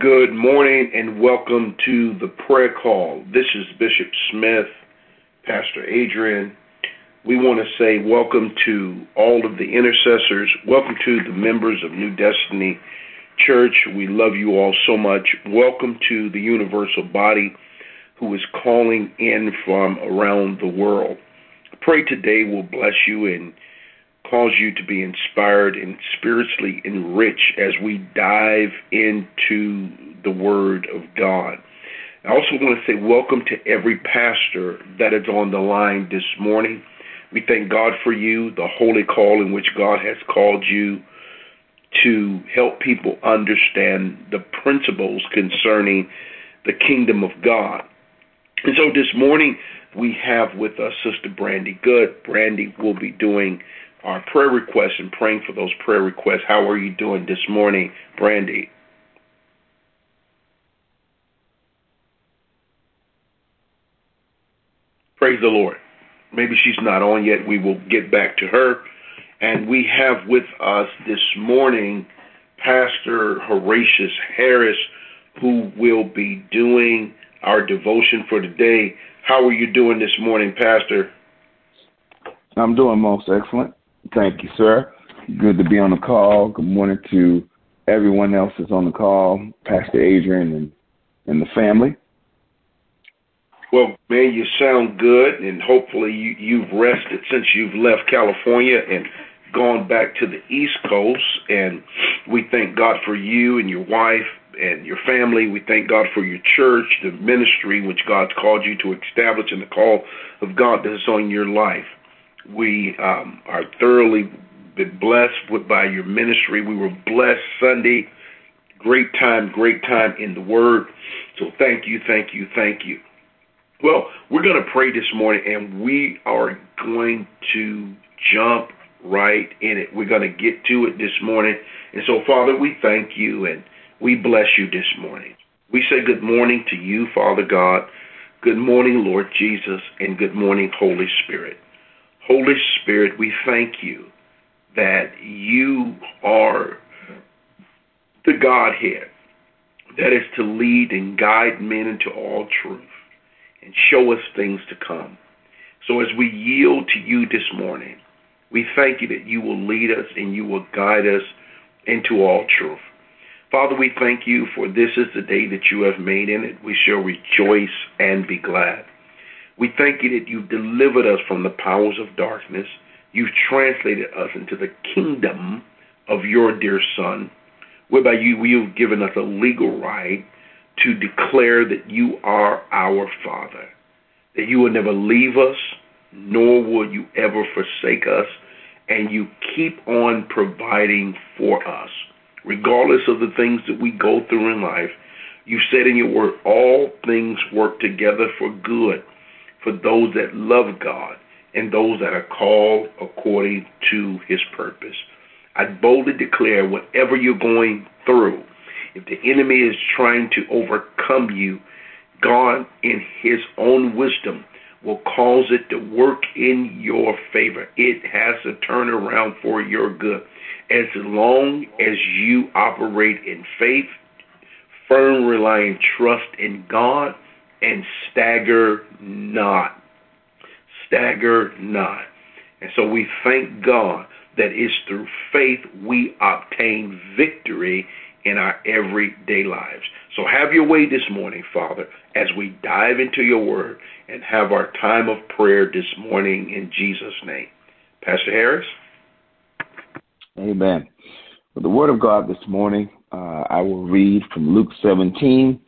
Good morning and welcome to the prayer call. This is Bishop Smith, Pastor Adrian. We want to say welcome to all of the intercessors. Welcome to the members of New Destiny Church. We love you all so much. Welcome to the universal body who is calling in from around the world. I pray today will bless you and cause you to be inspired and spiritually enriched as we dive into the Word of God. I also want to say welcome to every pastor that is on the line this morning. We thank God for you, the holy call in which God has called you to help people understand the principles concerning the kingdom of God. And so this morning we have with us Sister Brandy Good. Brandy will be doing our prayer requests and praying for those prayer requests. How are you doing this morning, Brandy? Praise the Lord. Maybe she's not on yet. We will get back to her. And we have with us this morning Pastor Horatius Harris, who will be doing our devotion for today. How are you doing this morning, Pastor? I'm doing most excellent. Thank you, sir. Good to be on the call. Good morning to everyone else that's on the call, Pastor Adrian and, and the family. Well, man, you sound good, and hopefully you, you've rested since you've left California and gone back to the East Coast. And we thank God for you and your wife and your family. We thank God for your church, the ministry which God's called you to establish, and the call of God that is on your life. We um, are thoroughly been blessed with, by your ministry. We were blessed Sunday. Great time, great time in the Word. So thank you, thank you, thank you. Well, we're going to pray this morning, and we are going to jump right in it. We're going to get to it this morning. And so, Father, we thank you and we bless you this morning. We say good morning to you, Father God. Good morning, Lord Jesus, and good morning, Holy Spirit. Holy Spirit, we thank you that you are the Godhead that is to lead and guide men into all truth and show us things to come. So as we yield to you this morning, we thank you that you will lead us and you will guide us into all truth. Father, we thank you for this is the day that you have made in it. We shall rejoice and be glad. We thank you that you've delivered us from the powers of darkness. You've translated us into the kingdom of your dear Son, whereby you, you've given us a legal right to declare that you are our Father, that you will never leave us, nor will you ever forsake us, and you keep on providing for us. Regardless of the things that we go through in life, you said in your word, all things work together for good for those that love God and those that are called according to his purpose. I boldly declare whatever you're going through, if the enemy is trying to overcome you, God, in his own wisdom, will cause it to work in your favor. It has to turn around for your good. As long as you operate in faith, firm relying trust in God, and stagger not. Stagger not. And so we thank God that it's through faith we obtain victory in our everyday lives. So have your way this morning, Father, as we dive into your word and have our time of prayer this morning in Jesus' name. Pastor Harris? Amen. For the word of God this morning, uh, I will read from Luke 17,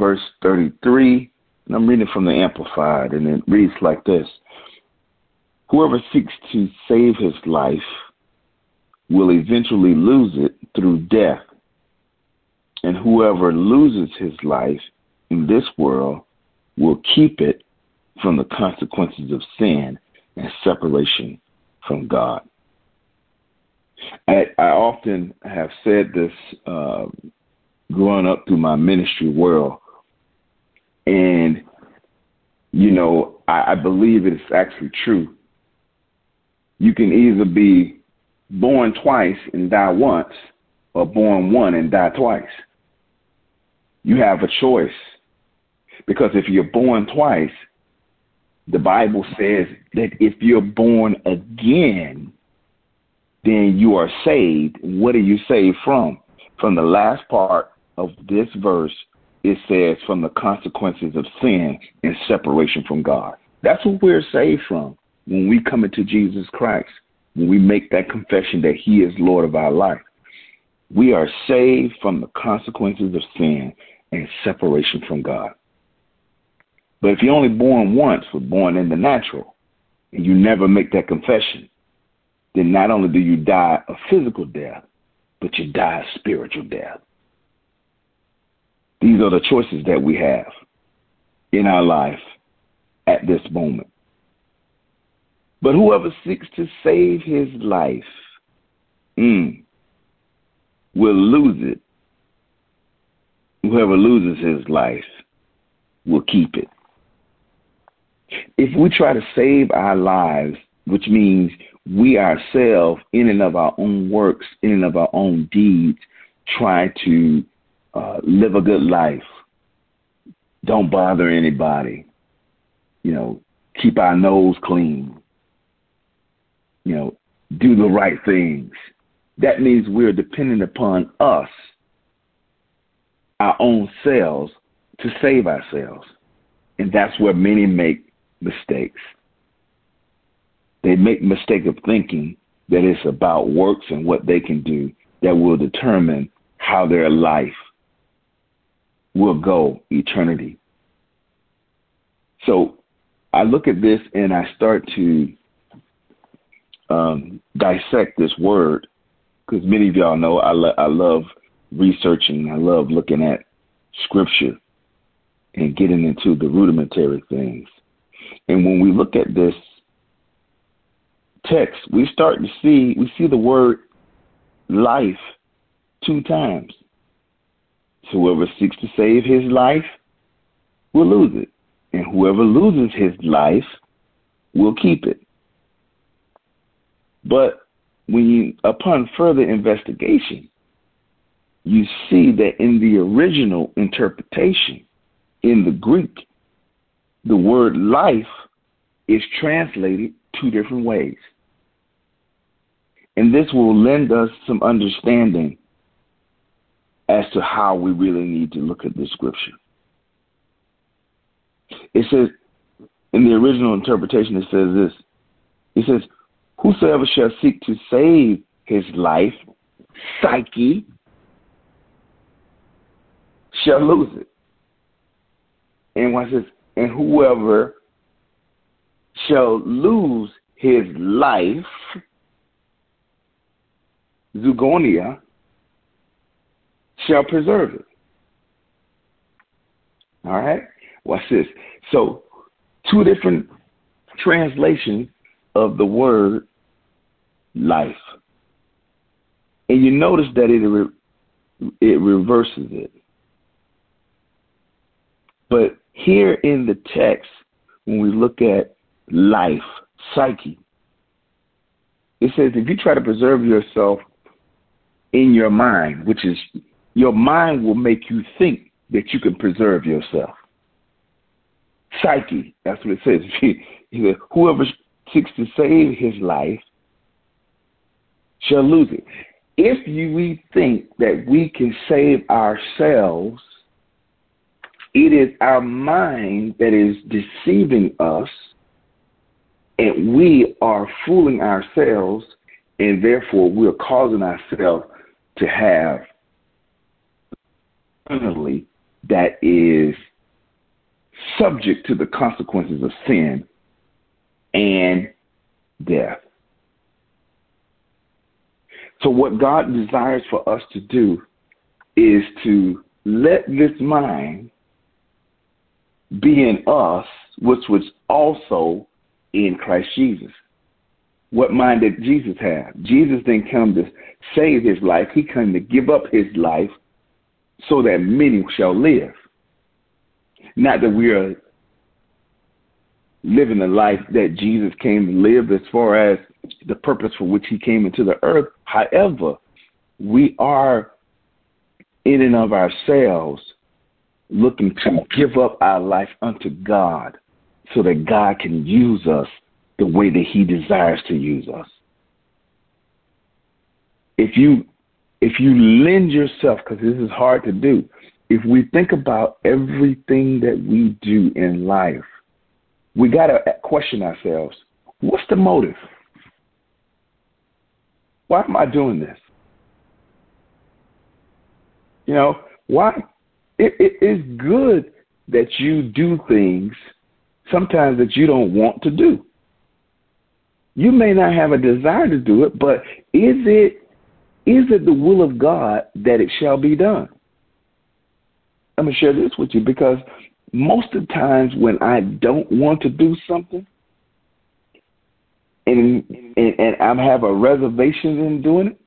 verse 33. And I'm reading from the Amplified, and it reads like this Whoever seeks to save his life will eventually lose it through death. And whoever loses his life in this world will keep it from the consequences of sin and separation from God. I, I often have said this uh, growing up through my ministry world and, you know, I, I believe it's actually true. You can either be born twice and die once, or born one and die twice. You have a choice. Because if you're born twice, the Bible says that if you're born again, then you are saved. What are you saved from? From the last part of this verse, it says, from the consequences of sin and separation from God. That's what we're saved from when we come into Jesus Christ, when we make that confession that He is Lord of our life. We are saved from the consequences of sin and separation from God. But if you're only born once, we're born in the natural, and you never make that confession, then not only do you die a physical death, but you die a spiritual death. These are the choices that we have in our life at this moment. But whoever seeks to save his life mm, will lose it. Whoever loses his life will keep it. If we try to save our lives, which means we ourselves, in and of our own works, in and of our own deeds, try to uh, live a good life, don't bother anybody, you know, keep our nose clean, you know, do the right things. That means we're dependent upon us, our own selves, to save ourselves. And that's where many make mistakes. They make mistake of thinking that it's about works and what they can do that will determine how their life will go eternity. So I look at this and I start to um, dissect this word because many of y'all know I, lo- I love researching, I love looking at scripture and getting into the rudimentary things. And when we look at this text, we start to see we see the word life two times. Whoever seeks to save his life will lose it. And whoever loses his life will keep it. But when you, upon further investigation, you see that in the original interpretation, in the Greek, the word life is translated two different ways. And this will lend us some understanding as to how we really need to look at this scripture. It says, in the original interpretation, it says this. It says, Whosoever shall seek to save his life, psyche, shall lose it. And watch this. And whoever shall lose his life, zugonia, shall preserve it. All right? Watch this. So, two different translations of the word life. And you notice that it, it reverses it. But here in the text, when we look at life, psyche, it says if you try to preserve yourself in your mind, which is your mind will make you think that you can preserve yourself. Psyche, that's what it says. Whoever seeks to save his life shall lose it. If you, we think that we can save ourselves, it is our mind that is deceiving us, and we are fooling ourselves, and therefore we're causing ourselves to have permanently that is subject to the consequences of sin and death. So, what God desires for us to do is to let this mind be in us, which was also in Christ Jesus. What mind did Jesus have? Jesus didn't come to save his life, he came to give up his life so that many shall live. Not that we are living the life that Jesus came to live as far as the purpose for which he came into the earth. However, we are in and of ourselves looking to give up our life unto God so that God can use us the way that He desires to use us. If you if you lend yourself, because this is hard to do, if we think about everything that we do in life, we got to question ourselves what's the motive? Why am I doing this? You know, why? It, it is good that you do things sometimes that you don't want to do. You may not have a desire to do it, but is it is it the will of God that it shall be done? I'm gonna share this with you because most of the times when I don't want to do something and and, and I have a reservation in doing it,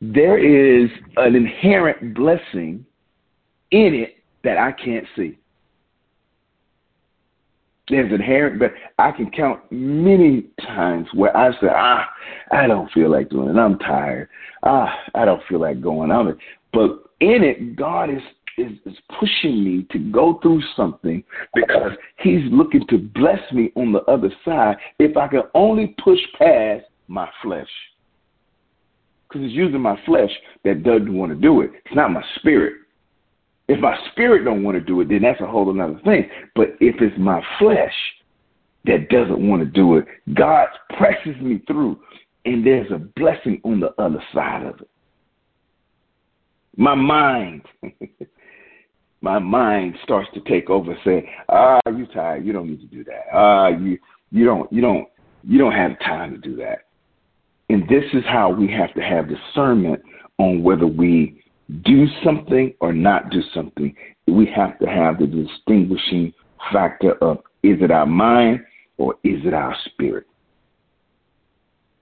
there is an inherent blessing in it that I can't see. There's inherent, but I can count many times where I say, ah, I don't feel like doing it. I'm tired. Ah, I don't feel like going on it. But in it, God is, is, is pushing me to go through something because He's looking to bless me on the other side if I can only push past my flesh. Because it's using my flesh that doesn't want to do it. It's not my spirit. If my spirit don't want to do it, then that's a whole other thing. But if it's my flesh that doesn't want to do it, God presses me through, and there's a blessing on the other side of it. My mind, my mind starts to take over, say, "Ah, you tired? You don't need to do that. Ah, you you don't you don't you don't have time to do that." And this is how we have to have discernment on whether we do something or not do something, we have to have the distinguishing factor of is it our mind or is it our spirit?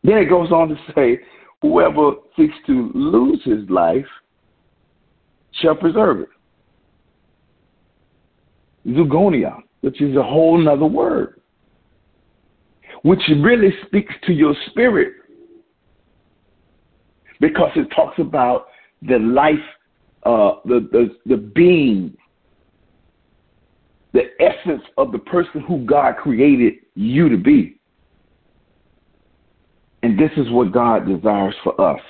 Then it goes on to say, whoever seeks to lose his life shall preserve it. Zugonia, which is a whole nother word, which really speaks to your spirit because it talks about the life, uh, the, the, the being, the essence of the person who God created you to be. And this is what God desires for us.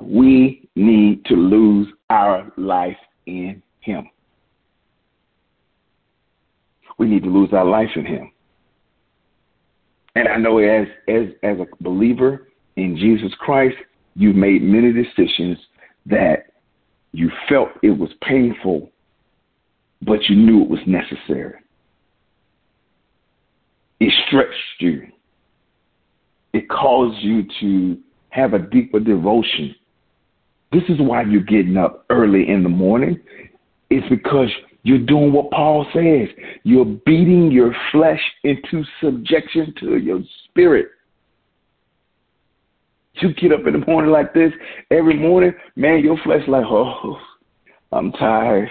We need to lose our life in Him. We need to lose our life in Him. And I know as as as a believer in Jesus Christ, you've made many decisions that you felt it was painful, but you knew it was necessary. It stretched you. It caused you to have a deeper devotion. This is why you're getting up early in the morning. It's because you're doing what Paul says. You're beating your flesh into subjection to your spirit. You get up in the morning like this every morning, man, your flesh like, oh, I'm tired.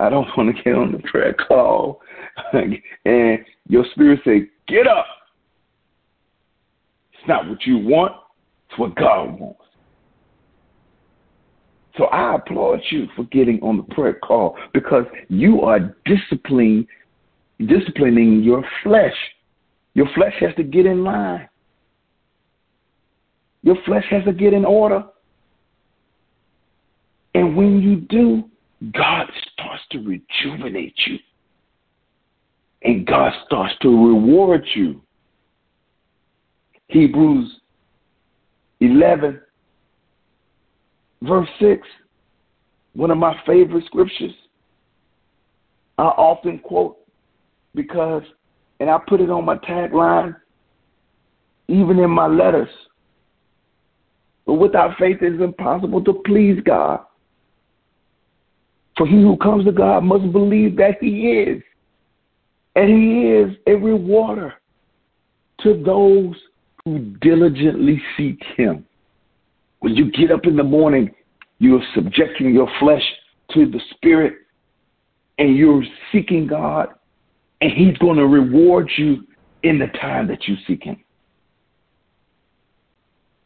I don't want to get on the prayer call. and your spirit say, get up. It's not what you want, it's what God wants. So I applaud you for getting on the prayer call because you are disciplining disciplining your flesh. Your flesh has to get in line. Your flesh has to get in order. And when you do, God starts to rejuvenate you. And God starts to reward you. Hebrews 11, verse 6, one of my favorite scriptures. I often quote because, and I put it on my tagline, even in my letters. But without faith, it is impossible to please God. For he who comes to God must believe that he is. And he is a rewarder to those who diligently seek him. When you get up in the morning, you're subjecting your flesh to the spirit and you're seeking God, and he's going to reward you in the time that you seek him.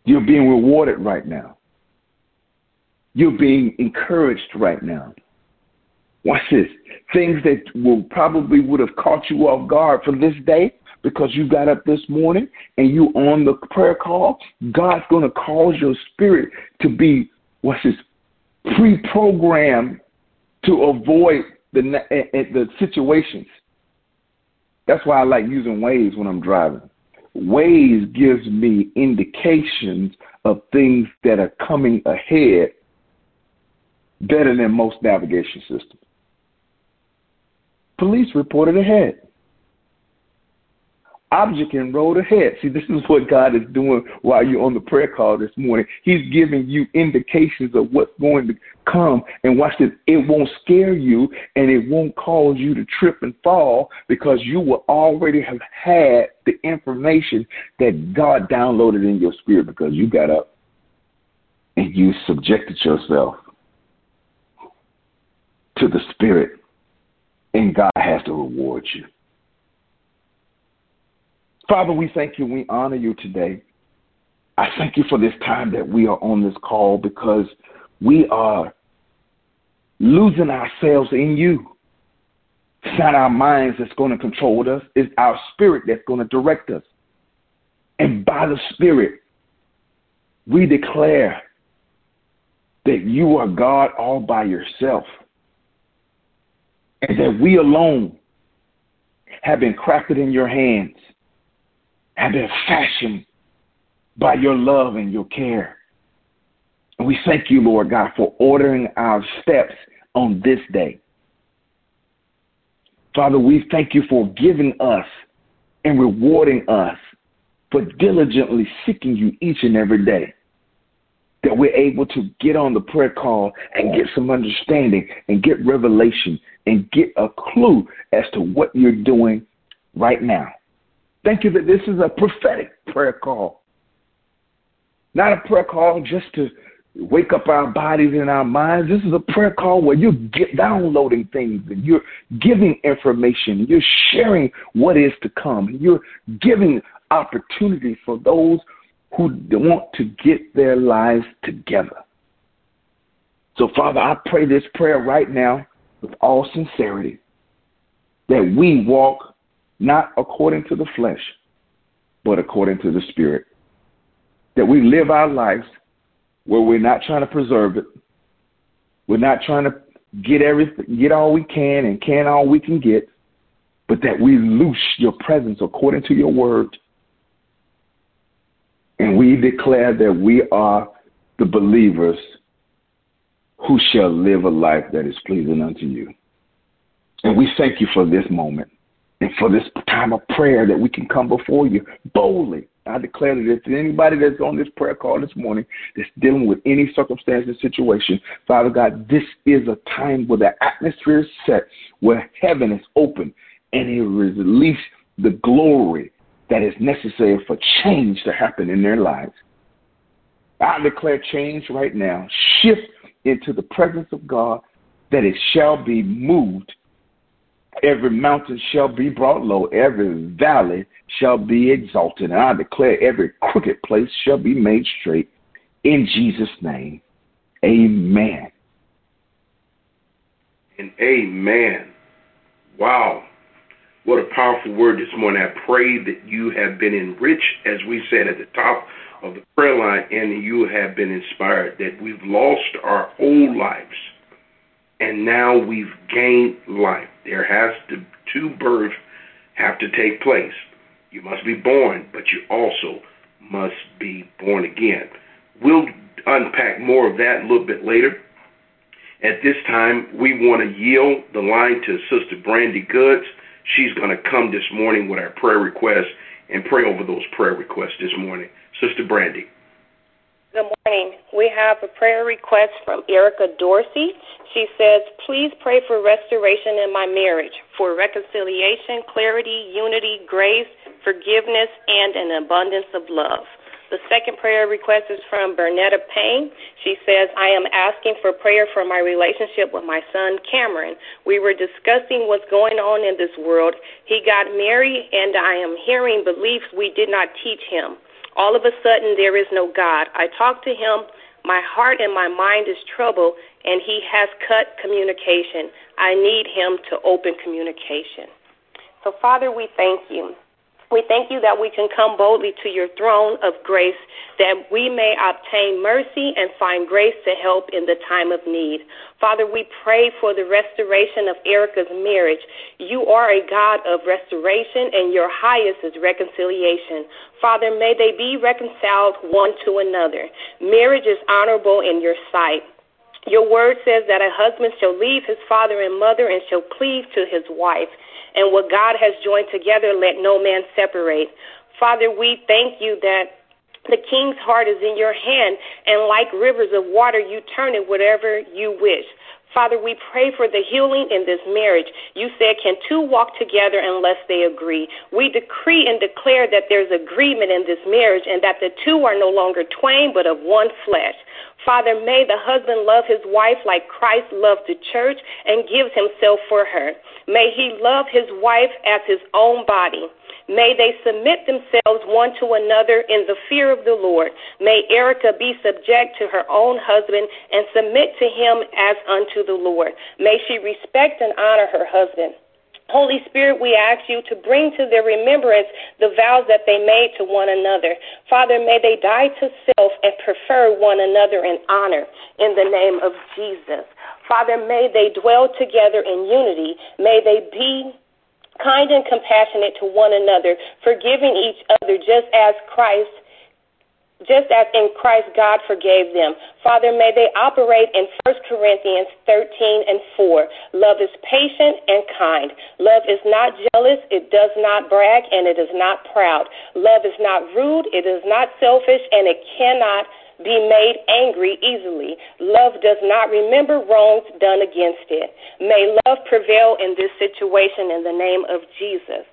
You're being rewarded right now. You're being encouraged right now. watch this, things that will probably would have caught you off guard for this day because you got up this morning and you on the prayer call, God's going to cause your spirit to be, what's this, pre-programmed to avoid the, eh, eh, the situations. That's why I like using Waze when I'm driving. Waze gives me indications of things that are coming ahead better than most navigation systems. Police reported ahead object and road ahead. See, this is what God is doing while you're on the prayer call this morning. He's giving you indications of what's going to come. And watch this, it won't scare you and it won't cause you to trip and fall because you will already have had the information that God downloaded in your spirit because you got up and you subjected yourself to the spirit and God has to reward you. Father, we thank you. We honor you today. I thank you for this time that we are on this call because we are losing ourselves in you. It's not our minds that's going to control us, it's our spirit that's going to direct us. And by the Spirit, we declare that you are God all by yourself and that we alone have been crafted in your hands have been fashioned by your love and your care. And we thank you, Lord God, for ordering our steps on this day. Father, we thank you for giving us and rewarding us for diligently seeking you each and every day. That we're able to get on the prayer call and get some understanding and get revelation and get a clue as to what you're doing right now. Thank you that this is a prophetic prayer call. Not a prayer call just to wake up our bodies and our minds. This is a prayer call where you're downloading things and you're giving information. You're sharing what is to come. You're giving opportunity for those who want to get their lives together. So, Father, I pray this prayer right now with all sincerity that we walk not according to the flesh, but according to the Spirit. That we live our lives where we're not trying to preserve it. We're not trying to get everything, get all we can and can all we can get, but that we loose your presence according to your word. And we declare that we are the believers who shall live a life that is pleasing unto you. And we thank you for this moment and for this time of prayer that we can come before you boldly. I declare that if anybody that's on this prayer call this morning that's dealing with any circumstance and situation, Father God, this is a time where the atmosphere is set, where heaven is open, and it releases the glory that is necessary for change to happen in their lives. I declare change right now. Shift into the presence of God that it shall be moved Every mountain shall be brought low, every valley shall be exalted. And I declare every crooked place shall be made straight. In Jesus' name, amen. And amen. Wow. What a powerful word this morning. I pray that you have been enriched, as we said at the top of the prayer line, and you have been inspired, that we've lost our old lives and now we've gained life. There has to two births have to take place. You must be born, but you also must be born again. We'll unpack more of that a little bit later. At this time, we want to yield the line to Sister Brandy Goods. She's going to come this morning with our prayer requests and pray over those prayer requests this morning. Sister Brandy. Good morning. We have a prayer request from Erica Dorsey. She says, Please pray for restoration in my marriage, for reconciliation, clarity, unity, grace, forgiveness, and an abundance of love. The second prayer request is from Bernetta Payne. She says, I am asking for prayer for my relationship with my son, Cameron. We were discussing what's going on in this world. He got married, and I am hearing beliefs we did not teach him. All of a sudden, there is no God. I talk to him. My heart and my mind is troubled, and he has cut communication. I need him to open communication. So, Father, we thank you. We thank you that we can come boldly to your throne of grace that we may obtain mercy and find grace to help in the time of need. Father, we pray for the restoration of Erica's marriage. You are a God of restoration, and your highest is reconciliation. Father, may they be reconciled one to another. Marriage is honorable in your sight. Your word says that a husband shall leave his father and mother and shall cleave to his wife and what God has joined together, let no man separate. Father, we thank you that the king's heart is in your hand, and like rivers of water, you turn it whatever you wish. Father, we pray for the healing in this marriage. You said, Can two walk together unless they agree? We decree and declare that there's agreement in this marriage and that the two are no longer twain, but of one flesh. Father, may the husband love his wife like Christ loved the church and gives himself for her. May he love his wife as his own body. May they submit themselves one to another in the fear of the Lord. May Erica be subject to her own husband and submit to him as unto the Lord. May she respect and honor her husband. Holy Spirit, we ask you to bring to their remembrance the vows that they made to one another. Father, may they die to self and prefer one another in honor in the name of Jesus. Father, may they dwell together in unity. May they be kind and compassionate to one another, forgiving each other just as Christ just as in Christ God forgave them. Father, may they operate in 1 Corinthians 13 and 4. Love is patient and kind. Love is not jealous, it does not brag, and it is not proud. Love is not rude, it is not selfish, and it cannot be made angry easily. Love does not remember wrongs done against it. May love prevail in this situation in the name of Jesus.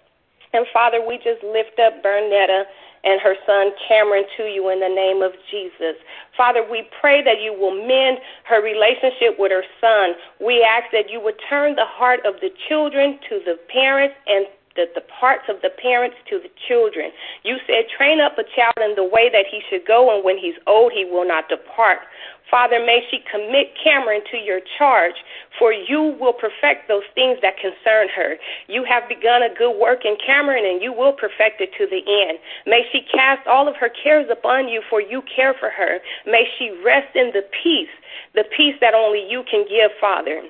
And Father, we just lift up Bernetta and her son Cameron to you in the name of Jesus. Father, we pray that you will mend her relationship with her son. We ask that you would turn the heart of the children to the parents and the, the parts of the parents to the children. You said, train up a child in the way that he should go, and when he's old, he will not depart. Father, may she commit Cameron to your charge, for you will perfect those things that concern her. You have begun a good work in Cameron, and you will perfect it to the end. May she cast all of her cares upon you, for you care for her. May she rest in the peace, the peace that only you can give, Father.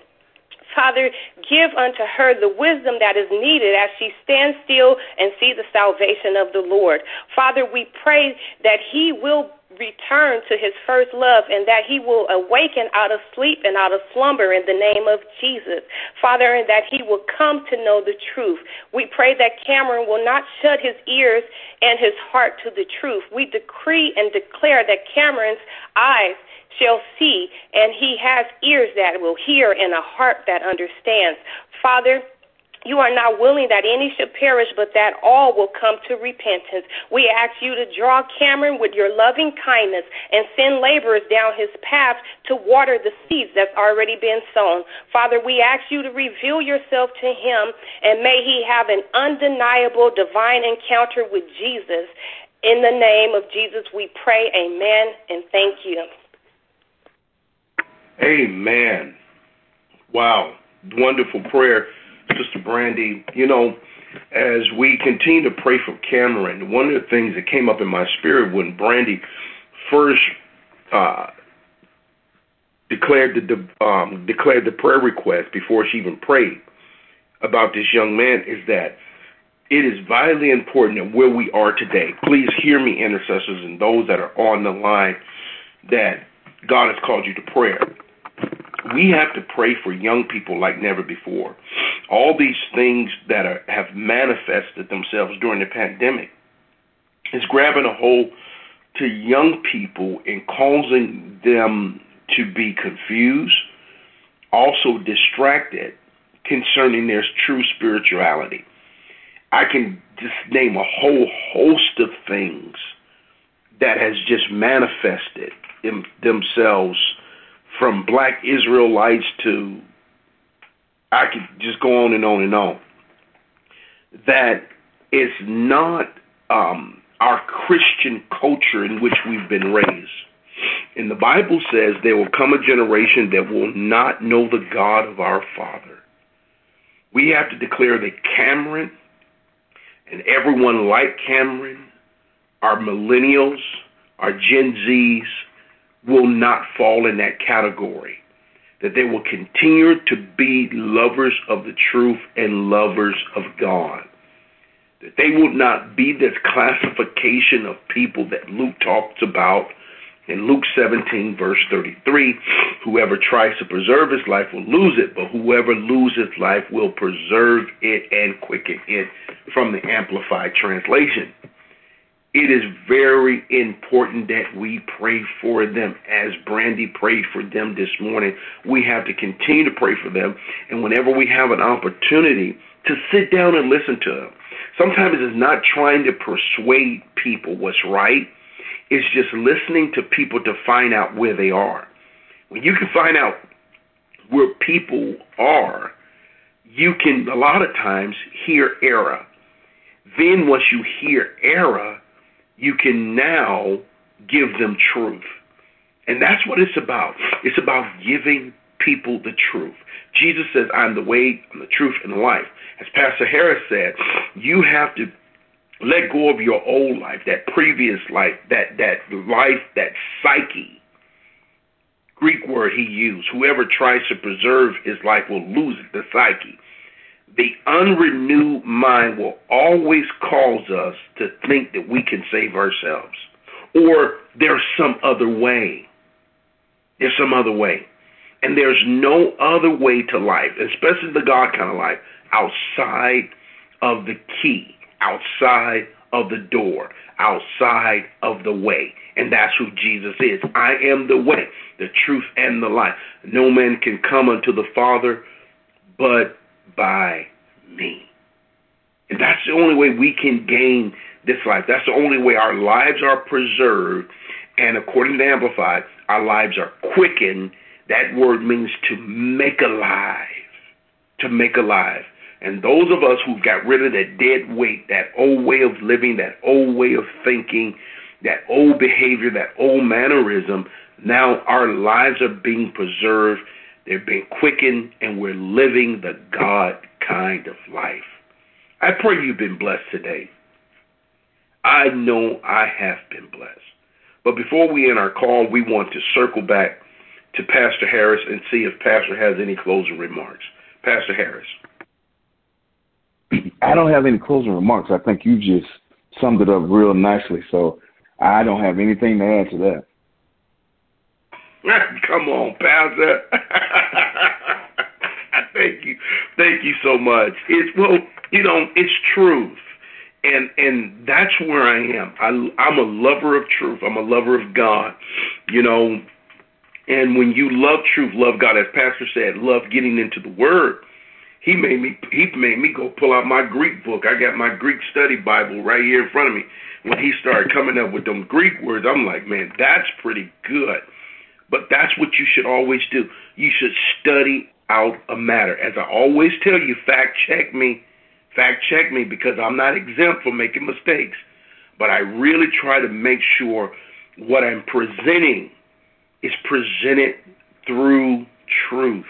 Father, give unto her the wisdom that is needed as she stands still and see the salvation of the Lord. Father, we pray that he will return to his first love and that he will awaken out of sleep and out of slumber in the name of Jesus. Father, and that he will come to know the truth. We pray that Cameron will not shut his ears and his heart to the truth. We decree and declare that Cameron's eyes shall see and he has ears that will hear and a heart that understands. Father, you are not willing that any should perish, but that all will come to repentance. We ask you to draw Cameron with your loving kindness and send laborers down his path to water the seeds that's already been sown. Father, we ask you to reveal yourself to him, and may he have an undeniable divine encounter with Jesus. In the name of Jesus, we pray. Amen and thank you. Amen. Wow. Wonderful prayer. Sister Brandy, you know, as we continue to pray for Cameron, one of the things that came up in my spirit when Brandy first uh, declared the um, declared the prayer request before she even prayed about this young man is that it is vitally important that where we are today. Please hear me, intercessors, and those that are on the line that God has called you to prayer we have to pray for young people like never before. All these things that are, have manifested themselves during the pandemic is grabbing a hold to young people and causing them to be confused, also distracted concerning their true spirituality. I can just name a whole host of things that has just manifested in themselves from black Israelites to I could just go on and on and on. That is not um, our Christian culture in which we've been raised. And the Bible says there will come a generation that will not know the God of our Father. We have to declare that Cameron and everyone like Cameron, our millennials, our Gen Zs, will not fall in that category. That they will continue to be lovers of the truth and lovers of God. That they will not be this classification of people that Luke talks about in Luke 17, verse 33, whoever tries to preserve his life will lose it, but whoever loses life will preserve it and quicken it from the Amplified Translation. It is very important that we pray for them as Brandy prayed for them this morning. We have to continue to pray for them. And whenever we have an opportunity to sit down and listen to them, sometimes it's not trying to persuade people what's right it's just listening to people to find out where they are. When you can find out where people are, you can a lot of times hear error. Then once you hear error, you can now give them truth. And that's what it's about. It's about giving people the truth. Jesus says, I'm the way, I'm the truth, and the life. As Pastor Harris said, you have to let go of your old life, that previous life, that that life, that psyche. Greek word he used. Whoever tries to preserve his life will lose it, the psyche. The unrenewed mind will always cause us to think that we can save ourselves. Or there's some other way. There's some other way. And there's no other way to life, especially the God kind of life, outside of the key outside of the door, outside of the way. And that's who Jesus is. I am the way, the truth, and the life. No man can come unto the Father but by me. And that's the only way we can gain this life. That's the only way our lives are preserved. And according to Amplified, our lives are quickened. That word means to make alive. To make alive. And those of us who've got rid of that dead weight, that old way of living, that old way of thinking, that old behavior, that old mannerism, now our lives are being preserved, they're being quickened, and we're living the God kind of life. I pray you've been blessed today. I know I have been blessed. But before we end our call, we want to circle back to Pastor Harris and see if Pastor has any closing remarks. Pastor Harris. I don't have any closing remarks. I think you just summed it up real nicely. So I don't have anything to add to that. Come on, Pastor. Thank you. Thank you so much. It's well, you know, it's truth. And and that's where I am. I I'm a lover of truth. I'm a lover of God. You know, and when you love truth, love God, as Pastor said, love getting into the Word he made me he made me go pull out my Greek book. I got my Greek study Bible right here in front of me. When he started coming up with them Greek words, I'm like, man, that's pretty good. But that's what you should always do. You should study out a matter. As I always tell you, fact check me. Fact check me because I'm not exempt from making mistakes. But I really try to make sure what I'm presenting is presented through truth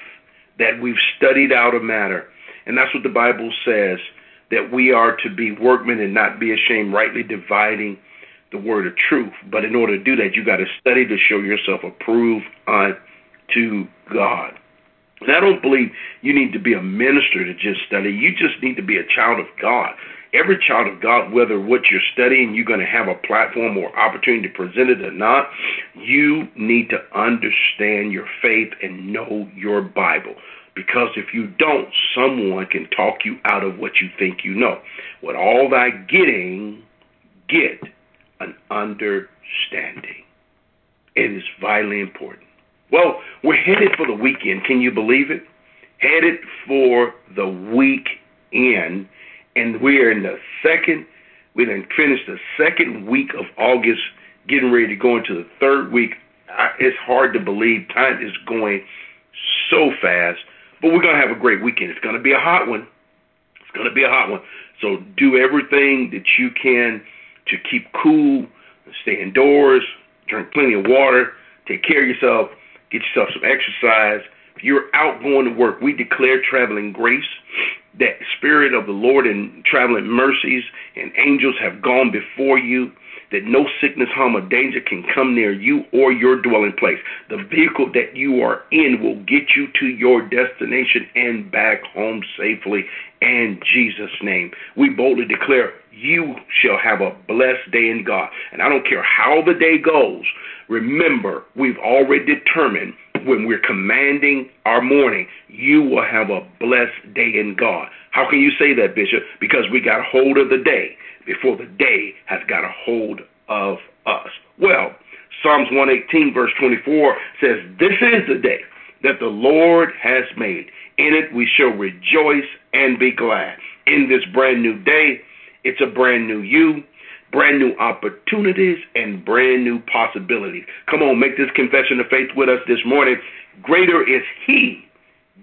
that we've studied out a matter. And that's what the Bible says that we are to be workmen and not be ashamed, rightly dividing the word of truth. But in order to do that, you got to study to show yourself approved unto God. And I don't believe you need to be a minister to just study. You just need to be a child of God every child of God, whether what you're studying, you're going to have a platform or opportunity to present it or not, you need to understand your faith and know your Bible. Because if you don't, someone can talk you out of what you think you know. With all thy getting, get an understanding. It is vitally important. Well, we're headed for the weekend. Can you believe it? Headed for the weekend and we are in the second. We then finished the second week of August, getting ready to go into the third week. I, it's hard to believe time is going so fast, but we're gonna have a great weekend. It's gonna be a hot one. It's gonna be a hot one. So do everything that you can to keep cool, stay indoors, drink plenty of water, Take care of yourself. Get yourself some exercise. If you're out going to work, we declare traveling grace. That spirit of the Lord and traveling mercies and angels have gone before you that no sickness, harm, or danger can come near you or your dwelling place. The vehicle that you are in will get you to your destination and back home safely in Jesus' name. We boldly declare you shall have a blessed day in God. And I don't care how the day goes, remember, we've already determined when we're commanding our morning, you will have a blessed day in God. How can you say that, Bishop? Because we got hold of the day before the day has got a hold of us. Well, Psalms 118, verse 24 says, This is the day that the Lord has made. In it we shall rejoice and be glad. In this brand new day, it's a brand new you, brand new opportunities, and brand new possibilities. Come on, make this confession of faith with us this morning. Greater is He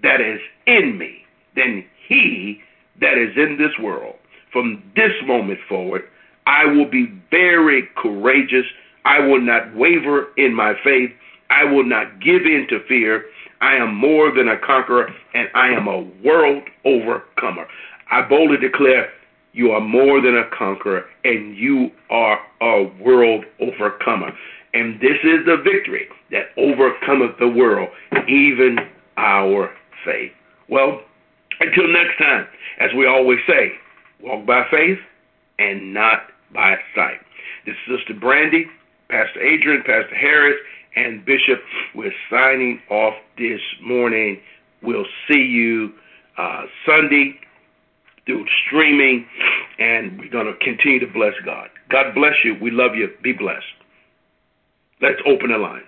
that is in me than He that is in this world. From this moment forward, I will be very courageous. I will not waver in my faith. I will not give in to fear. I am more than a conqueror, and I am a world overcomer. I boldly declare you are more than a conqueror, and you are a world overcomer. And this is the victory that overcometh the world, even our faith. Well, until next time, as we always say, walk by faith and not by sight. This is Sister Brandy, Pastor Adrian, Pastor Harris, and Bishop. We're signing off this morning. We'll see you uh, Sunday through streaming, and we're going to continue to bless God. God bless you. We love you. Be blessed. Let's open the lines.